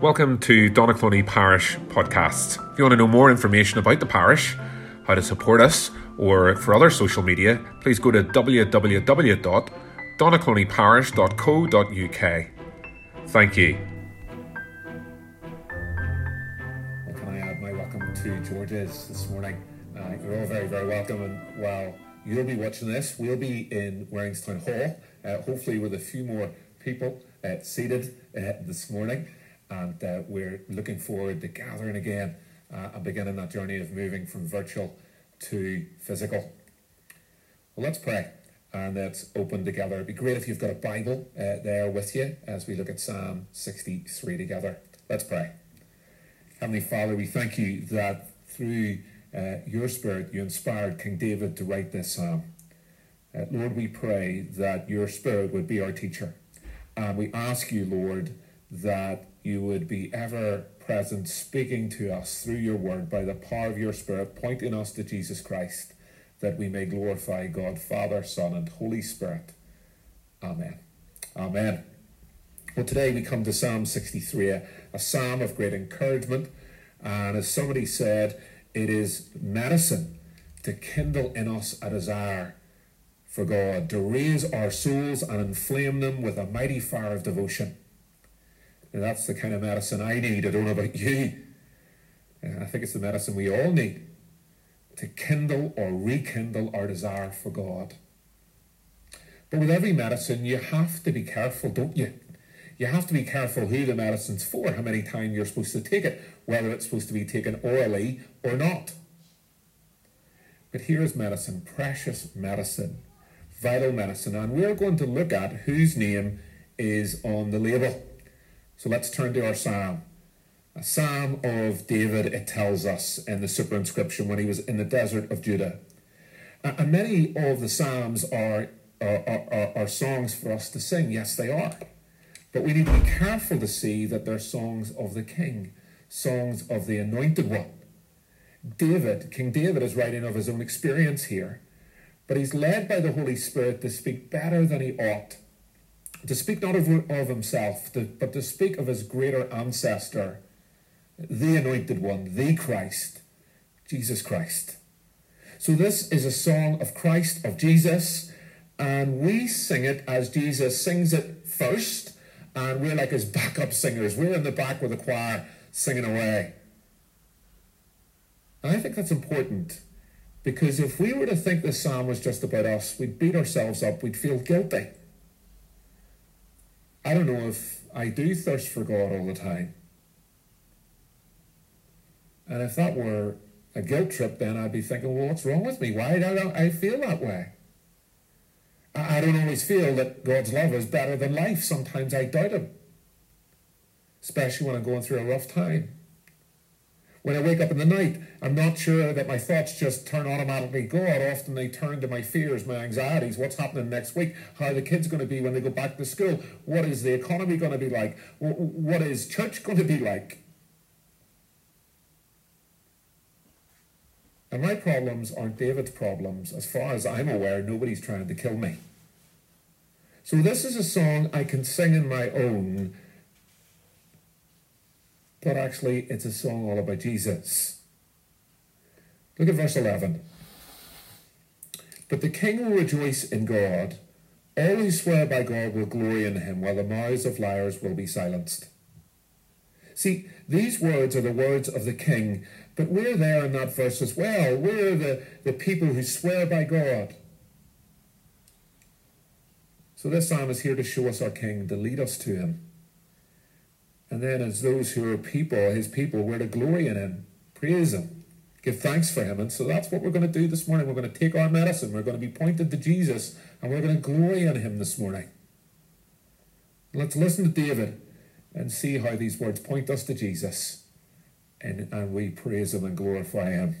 Welcome to Donaghcloney Parish Podcast. If you want to know more information about the parish, how to support us, or for other social media, please go to www.donaghcloneyparish.co.uk. Thank you. Well, can I add my welcome to George's this morning? Uh, you're all very, very welcome. And while you'll be watching this, we'll be in Warringstown Hall, uh, hopefully with a few more people uh, seated uh, this morning and uh, we're looking forward to gathering again uh, and beginning that journey of moving from virtual to physical. Well, let's pray and let's open together. It'd be great if you've got a Bible uh, there with you as we look at Psalm 63 together. Let's pray. Heavenly Father, we thank you that through uh, your Spirit you inspired King David to write this psalm. Uh, Lord, we pray that your Spirit would be our teacher. And we ask you, Lord, that you would be ever present, speaking to us through your word by the power of your Spirit, pointing us to Jesus Christ, that we may glorify God, Father, Son, and Holy Spirit. Amen. Amen. Well, today we come to Psalm 63, a, a psalm of great encouragement. And as somebody said, it is medicine to kindle in us a desire for God, to raise our souls and inflame them with a mighty fire of devotion. And that's the kind of medicine I need. I don't know about you. Uh, I think it's the medicine we all need to kindle or rekindle our desire for God. But with every medicine, you have to be careful, don't you? You have to be careful who the medicine's for, how many times you're supposed to take it, whether it's supposed to be taken orally or not. But here's medicine, precious medicine, vital medicine, and we're going to look at whose name is on the label. So let's turn to our psalm. A psalm of David, it tells us in the superinscription when he was in the desert of Judah. And many of the psalms are, are, are, are songs for us to sing. Yes, they are. But we need to be careful to see that they're songs of the king, songs of the anointed one. David, King David, is writing of his own experience here, but he's led by the Holy Spirit to speak better than he ought to speak not of, of himself, to, but to speak of his greater ancestor, the anointed one, the Christ, Jesus Christ. So this is a song of Christ, of Jesus, and we sing it as Jesus sings it first, and we're like his backup singers. We're in the back with the choir singing away. And I think that's important because if we were to think this psalm was just about us, we'd beat ourselves up, we'd feel guilty. I don't know if I do thirst for God all the time. And if that were a guilt trip, then I'd be thinking, well, what's wrong with me? Why do I feel that way? I don't always feel that God's love is better than life. Sometimes I doubt Him, especially when I'm going through a rough time. When I wake up in the night, I'm not sure that my thoughts just turn automatically God. Often they turn to my fears, my anxieties, what's happening next week, how are the kids going to be when they go back to school, what is the economy going to be like, what is church going to be like. And my problems aren't David's problems. As far as I'm aware, nobody's trying to kill me. So this is a song I can sing in my own but actually it's a song all about Jesus. Look at verse 11. But the king will rejoice in God. All who swear by God will glory in him, while the mouths of liars will be silenced. See, these words are the words of the king, but we're there in that verse as well. We're the, the people who swear by God. So this psalm is here to show us our king, to lead us to him. And then, as those who are people, his people, we're to glory in him, praise him, give thanks for him. And so that's what we're going to do this morning. We're going to take our medicine, we're going to be pointed to Jesus, and we're going to glory in him this morning. Let's listen to David and see how these words point us to Jesus, and, and we praise him and glorify him.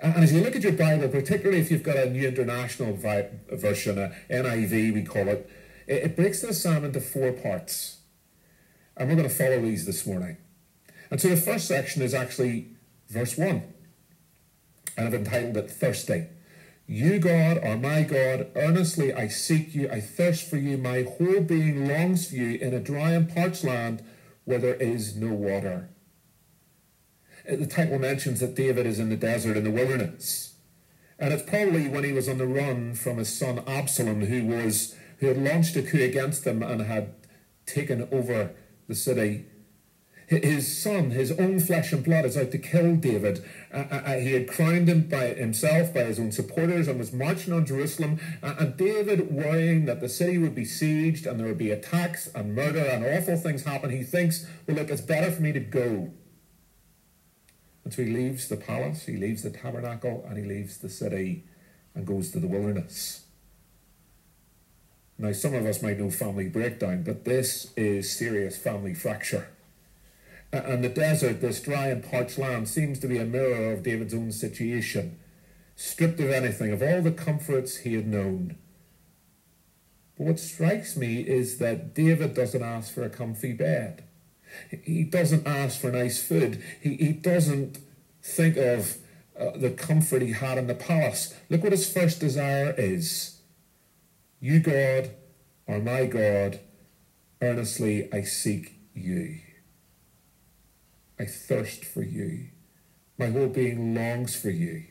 And as you look at your Bible, particularly if you've got a New International Version, a NIV we call it, it breaks the psalm into four parts. And we're going to follow these this morning. And so the first section is actually verse 1. And I've entitled it Thirsty. You, God, are my God. Earnestly I seek you. I thirst for you. My whole being longs for you in a dry and parched land where there is no water. Uh, the title mentions that David is in the desert, in the wilderness. And it's probably when he was on the run from his son Absalom, who was who had launched a coup against him and had taken over the city. His son, his own flesh and blood, is out to kill David. Uh, uh, uh, he had crowned him by himself, by his own supporters, and was marching on Jerusalem. Uh, and David, worrying that the city would be sieged and there would be attacks and murder and awful things happen, he thinks, well, look, it's better for me to go. And so he leaves the palace, he leaves the tabernacle, and he leaves the city and goes to the wilderness. Now, some of us might know family breakdown, but this is serious family fracture. And the desert, this dry and parched land, seems to be a mirror of David's own situation, stripped of anything, of all the comforts he had known. But what strikes me is that David doesn't ask for a comfy bed. He doesn't ask for nice food. He, he doesn't think of uh, the comfort he had in the palace. Look what his first desire is. You, God, are my God. Earnestly I seek you. I thirst for you. My whole being longs for you.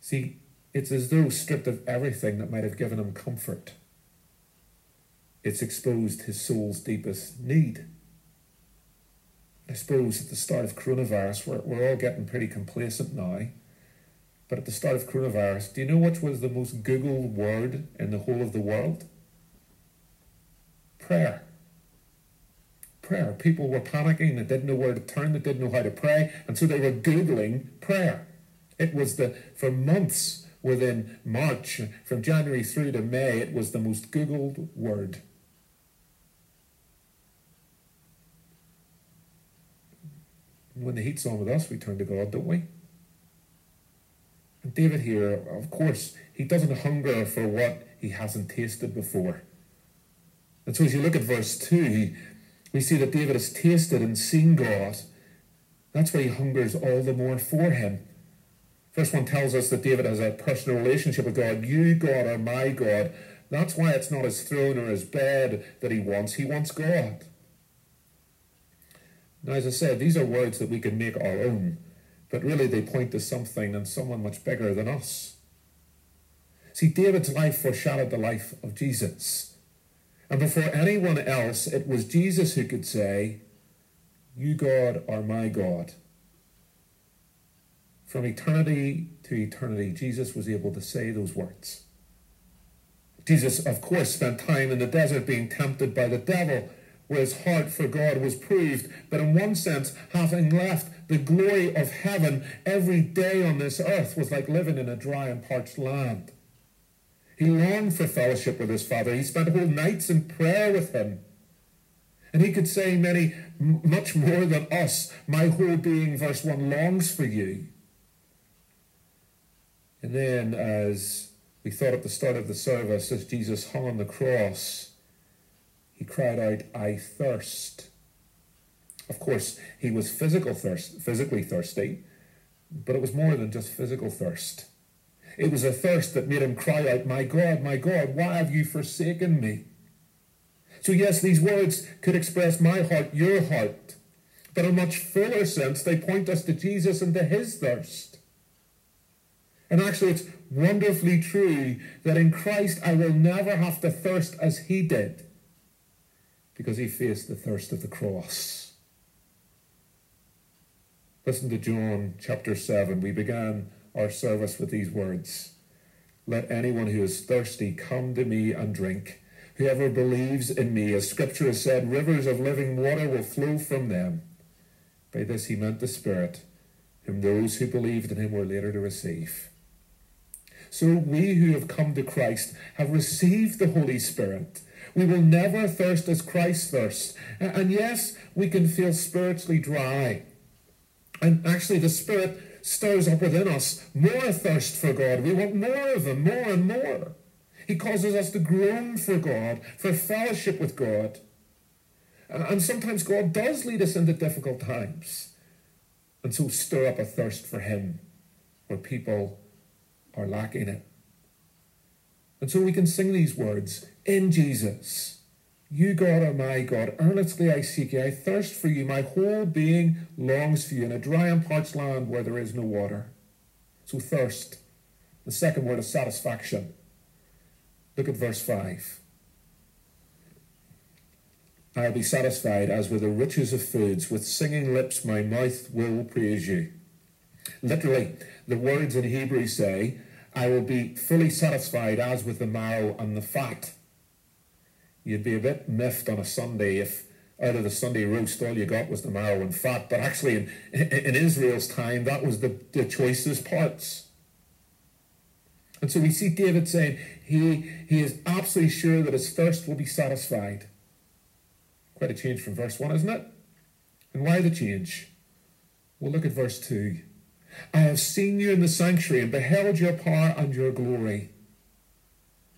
See, it's as though stripped of everything that might have given him comfort it's exposed his soul's deepest need. I suppose at the start of coronavirus, we're, we're all getting pretty complacent now. But at the start of coronavirus, do you know which was the most Googled word in the whole of the world? Prayer. Prayer. People were panicking, they didn't know where to turn, they didn't know how to pray, and so they were Googling prayer. It was the, for months within March, from January through to May, it was the most Googled word. when the heat's on with us, we turn to God, don't we? David here, of course, he doesn't hunger for what he hasn't tasted before. And so as you look at verse 2, we see that David has tasted and seen God. That's why he hungers all the more for him. Verse 1 tells us that David has a personal relationship with God. You, God, are my God. That's why it's not his throne or his bed that he wants. He wants God. Now, as I said, these are words that we can make our own, but really they point to something and someone much bigger than us. See, David's life foreshadowed the life of Jesus. And before anyone else, it was Jesus who could say, You, God, are my God. From eternity to eternity, Jesus was able to say those words. Jesus, of course, spent time in the desert being tempted by the devil where his heart for God was proved, but in one sense, having left the glory of heaven every day on this earth was like living in a dry and parched land. He longed for fellowship with his Father. He spent whole nights in prayer with him. And he could say many, much more than us, my whole being, verse 1, longs for you. And then, as we thought at the start of the service, as Jesus hung on the cross, he cried out, I thirst. Of course, he was physical thirst, physically thirsty, but it was more than just physical thirst. It was a thirst that made him cry out, My God, my God, why have you forsaken me? So, yes, these words could express my heart, your heart, but in a much fuller sense, they point us to Jesus and to his thirst. And actually, it's wonderfully true that in Christ I will never have to thirst as he did because he faced the thirst of the cross. Listen to John chapter 7. We began our service with these words Let anyone who is thirsty come to me and drink. Whoever believes in me, as scripture has said, rivers of living water will flow from them. By this he meant the Spirit, whom those who believed in him were later to receive. So we who have come to Christ have received the Holy Spirit we will never thirst as Christ thirsts. And yes, we can feel spiritually dry. And actually, the Spirit stirs up within us more thirst for God. We want more of Him, more and more. He causes us to groan for God, for fellowship with God. And sometimes God does lead us into difficult times. And so stir up a thirst for Him where people are lacking it. And so we can sing these words in Jesus. You, God, are my God. Earnestly I seek you. I thirst for you. My whole being longs for you in a dry and parched land where there is no water. So, thirst. The second word is satisfaction. Look at verse 5. I'll be satisfied as with the riches of foods. With singing lips, my mouth will praise you. Literally, the words in Hebrew say, I will be fully satisfied as with the marrow and the fat. You'd be a bit miffed on a Sunday if out of the Sunday roast all you got was the marrow and fat. But actually, in, in Israel's time, that was the, the choicest parts. And so we see David saying he, he is absolutely sure that his thirst will be satisfied. Quite a change from verse 1, isn't it? And why the change? We'll look at verse 2. Uh, I have seen you in the sanctuary and beheld your power and your glory.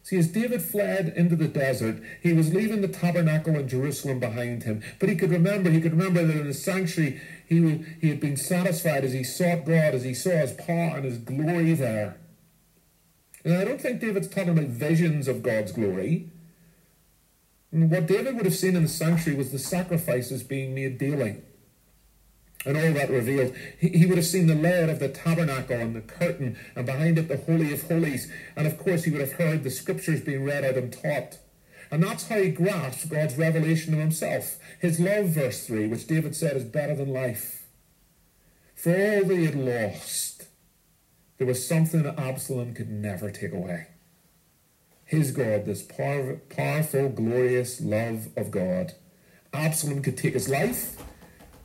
See, as David fled into the desert, he was leaving the tabernacle in Jerusalem behind him. But he could remember, he could remember that in the sanctuary he, he had been satisfied as he sought God, as he saw his power and his glory there. And I don't think David's talking about visions of God's glory. What David would have seen in the sanctuary was the sacrifices being made daily and all that revealed. He, he, would have seen the laver of the tabernacle and the curtain, and behind it the Holy of Holies. And of course, he would have heard the scriptures being read out and taught. And that's how he grasped God's revelation of himself. His love, verse 3, which David said is better than life. For all they had lost, there was something that Absalom could never take away. His God, this power, powerful, glorious love of God. Absalom could take his life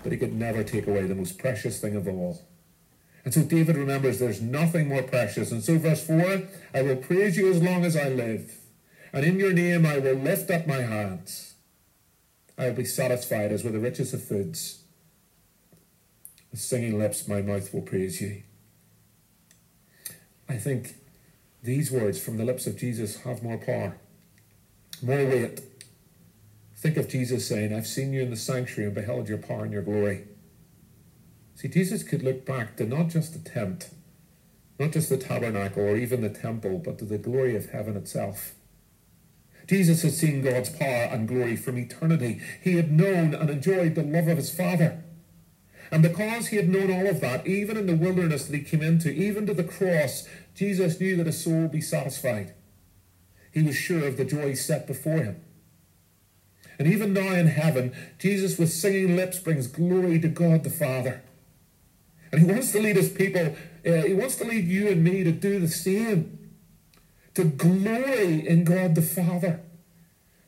but he could never take away the most precious thing of all. And so David remembers there's nothing more precious. And so, verse 4 I will praise you as long as I live, and in your name I will lift up my hands. I will be satisfied as with the richest of foods. With singing lips, my mouth will praise you. I think these words from the lips of Jesus have more power, more weight Think of Jesus saying, I've seen you in the sanctuary and beheld your power and your glory. See, Jesus could look back to not just the tent, not just the tabernacle or even the temple, but to the glory of heaven itself. Jesus had seen God's power and glory from eternity. He had known and enjoyed the love of his Father. And because he had known all of that, even in the wilderness that he came into, even to the cross, Jesus knew that his soul would be satisfied. He was sure of the joy set before him. And even now in heaven, Jesus with singing lips brings glory to God the Father. And he wants to lead his people, uh, he wants to lead you and me to do the same. To glory in God the Father.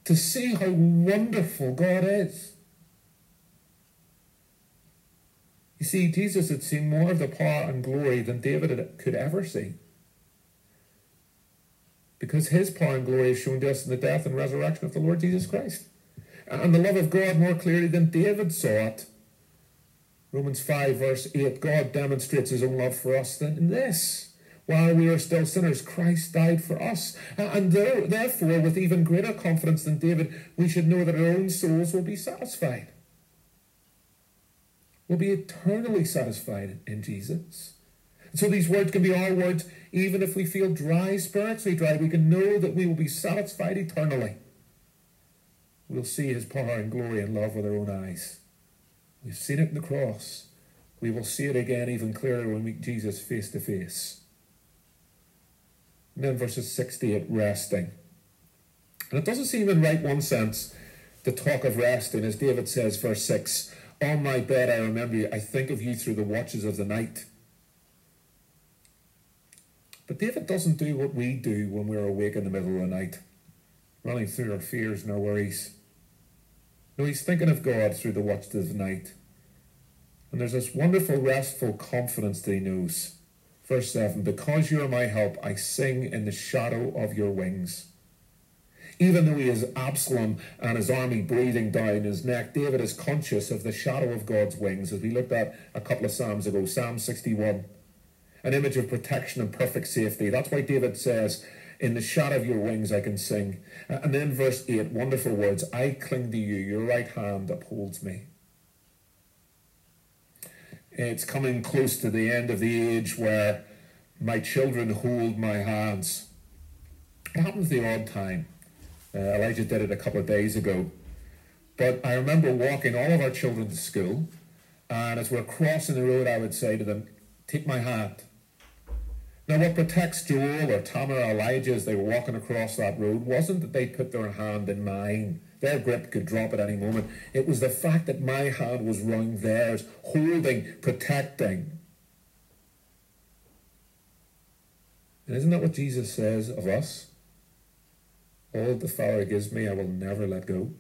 To see how wonderful God is. You see, Jesus had seen more of the power and glory than David could ever see. Because his power and glory is shown to us in the death and resurrection of the Lord Jesus Christ and the love of God more clearly than David saw it. Romans 5, verse 8 God demonstrates his own love for us in this. While we are still sinners, Christ died for us. And therefore, with even greater confidence than David, we should know that our own souls will be satisfied. We'll be eternally satisfied in Jesus. So these words can be our words, even if we feel dry, spiritually dry, we can know that we will be satisfied eternally we'll see his power and glory and love with our own eyes. We've seen it in the cross. We will see it again even clearer when we meet Jesus face to face. And then verses 68, resting. And it doesn't seem in right one sense to talk of resting, as David says, verse 6 On my bed I remember you, I think of you through the watches of the night. But David doesn't do what we do when we're awake in the middle of the night, running through our fears and our worries. No, he's thinking of God through the watch of night. And there's this wonderful, restful confidence that he knows. Verse 7 Because you are my help, I sing in the shadow of your wings. Even though he is Absalom and his army breathing down his neck, David is conscious of the shadow of God's wings, as we looked at a couple of Psalms ago, Psalm 61. An image of protection and perfect safety. That's why David says, in the shadow of your wings I can sing. And then verse 8, wonderful words I cling to you, your right hand upholds me. It's coming close to the end of the age where my children hold my hands. It happens the odd time. Uh, Elijah did it a couple of days ago. But I remember walking all of our children to school, and as we're crossing the road, I would say to them, Take my hand. Now, what protects Joel or Tamara or Elijah as they were walking across that road wasn't that they put their hand in mine. Their grip could drop at any moment. It was the fact that my hand was round theirs, holding, protecting. And isn't that what Jesus says of us? All that the Father gives me, I will never let go.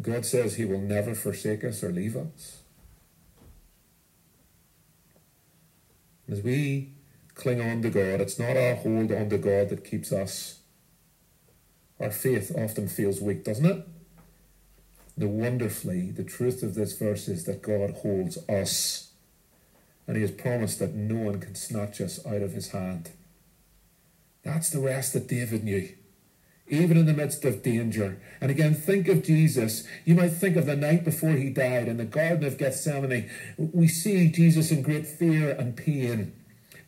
God says He will never forsake us or leave us. As we cling on to God, it's not our hold on to God that keeps us. Our faith often feels weak, doesn't it? The wonderfully, the truth of this verse is that God holds us, and He has promised that no one can snatch us out of His hand. That's the rest that David knew even in the midst of danger. And again, think of Jesus. You might think of the night before he died in the Garden of Gethsemane. We see Jesus in great fear and pain.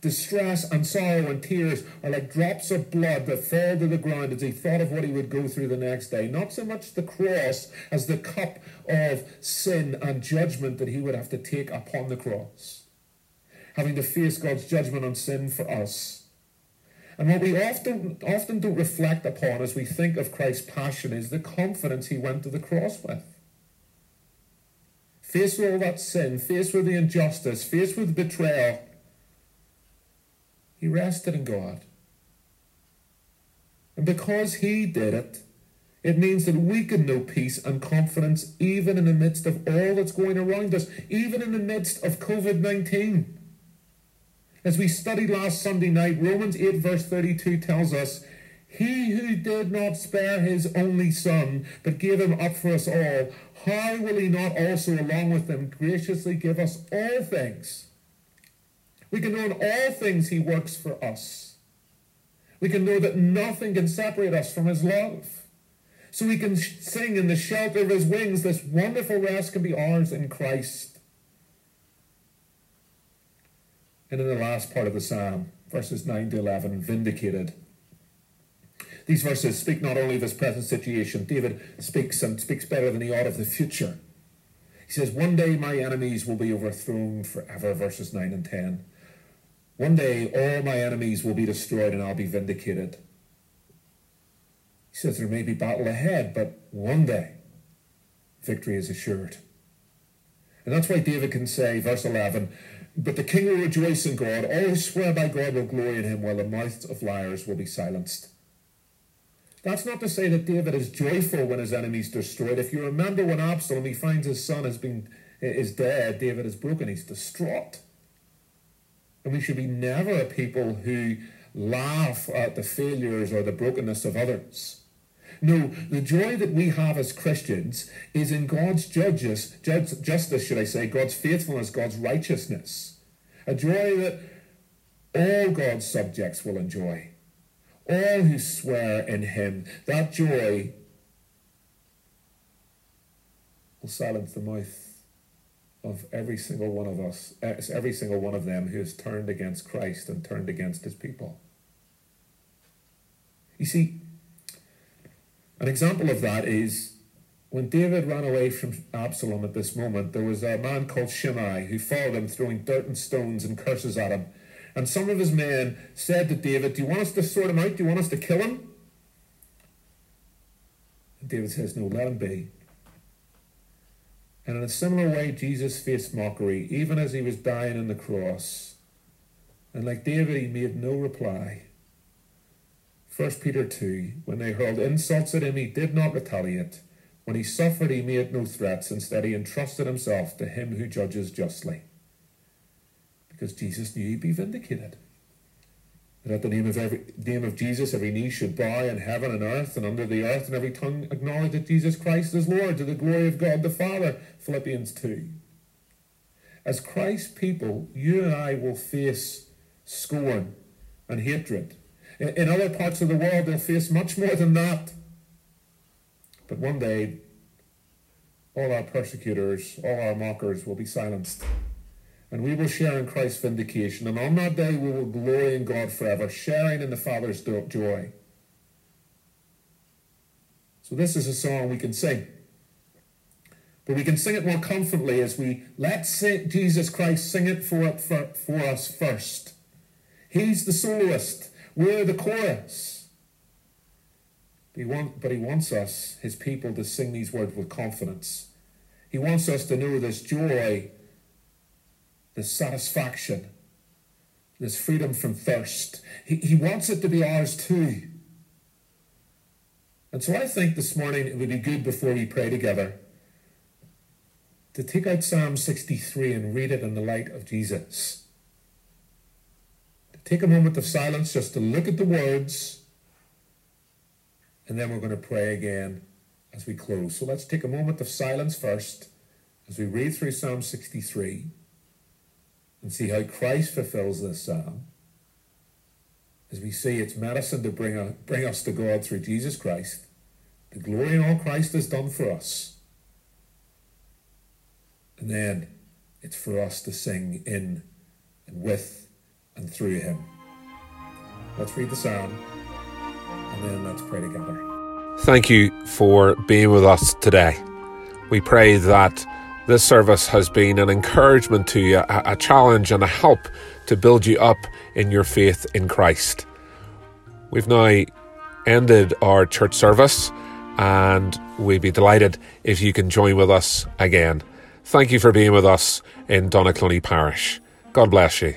Distress and sorrow and tears are like drops of blood that fall to the ground as he thought of what he would go through the next day. Not so much the cross as the cup of sin and judgment that he would have to take upon the cross. Having to face God's judgment on sin for us. And what we often, often don't reflect upon as we think of Christ's passion is the confidence he went to the cross with. Faced with all that sin, faced with the injustice, faced with betrayal, he rested in God. And because he did it, it means that we can know peace and confidence even in the midst of all that's going around us, even in the midst of COVID 19. As we studied last Sunday night, Romans 8, verse 32 tells us, He who did not spare his only Son, but gave him up for us all, how will he not also, along with him, graciously give us all things? We can know in all things he works for us. We can know that nothing can separate us from his love. So we can sing in the shelter of his wings, this wonderful rest can be ours in Christ. And in the last part of the psalm, verses 9 to 11, vindicated. These verses speak not only of his present situation, David speaks and speaks better than he ought of the future. He says, One day my enemies will be overthrown forever, verses 9 and 10. One day all my enemies will be destroyed and I'll be vindicated. He says there may be battle ahead, but one day victory is assured. And that's why David can say, verse 11, but the king will rejoice in God. All who swear by God will glory in him, while the mouths of liars will be silenced. That's not to say that David is joyful when his enemies destroyed. If you remember when Absalom he finds his son has been is dead, David is broken. He's distraught. And we should be never a people who laugh at the failures or the brokenness of others. No, the joy that we have as Christians is in God's judges, justice, should I say, God's faithfulness, God's righteousness. A joy that all God's subjects will enjoy. All who swear in Him. That joy will silence the mouth of every single one of us, eh, every single one of them who has turned against Christ and turned against His people. You see, an example of that is when David ran away from Absalom at this moment, there was a man called Shimei who followed him, throwing dirt and stones and curses at him. And some of his men said to David, Do you want us to sort him out? Do you want us to kill him? And David says, No, let him be. And in a similar way, Jesus faced mockery, even as he was dying on the cross. And like David, he made no reply. 1 Peter 2, when they hurled insults at him, he did not retaliate. When he suffered, he made no threats. Instead, he entrusted himself to him who judges justly. Because Jesus knew he'd be vindicated. That at the name of every name of Jesus, every knee should bow in heaven and earth and under the earth, and every tongue acknowledge that Jesus Christ is Lord to the glory of God the Father. Philippians 2. As Christ's people, you and I will face scorn and hatred in other parts of the world, they'll face much more than that. But one day, all our persecutors, all our mockers will be silenced. and we will share in Christ's vindication. And on that day, we will glory in God forever, sharing in the Father's joy. So, this is a song we can sing. But we can sing it more confidently as we let Jesus Christ sing it for, for, for us first. He's the soloist, we're the chorus. But he, want, but he wants us, his people, to sing these words with confidence. He wants us to know this joy, this satisfaction, this freedom from thirst. He, he wants it to be ours too. And so I think this morning it would be good before we pray together to take out Psalm 63 and read it in the light of Jesus. Take a moment of silence just to look at the words, and then we're going to pray again as we close. So let's take a moment of silence first as we read through Psalm 63 and see how Christ fulfills this psalm. As we see its medicine to bring, bring us to God through Jesus Christ, the glory in all Christ has done for us and then it's for us to sing in and with and through Him. Let's read the psalm and then let's pray together. Thank you for being with us today. We pray that this service has been an encouragement to you, a, challenge and a help to build you up in your faith in Christ. We've now ended our church service and we'd be delighted if you can join with us again. Thank you for being with us in Donaghcloney Parish. God bless you.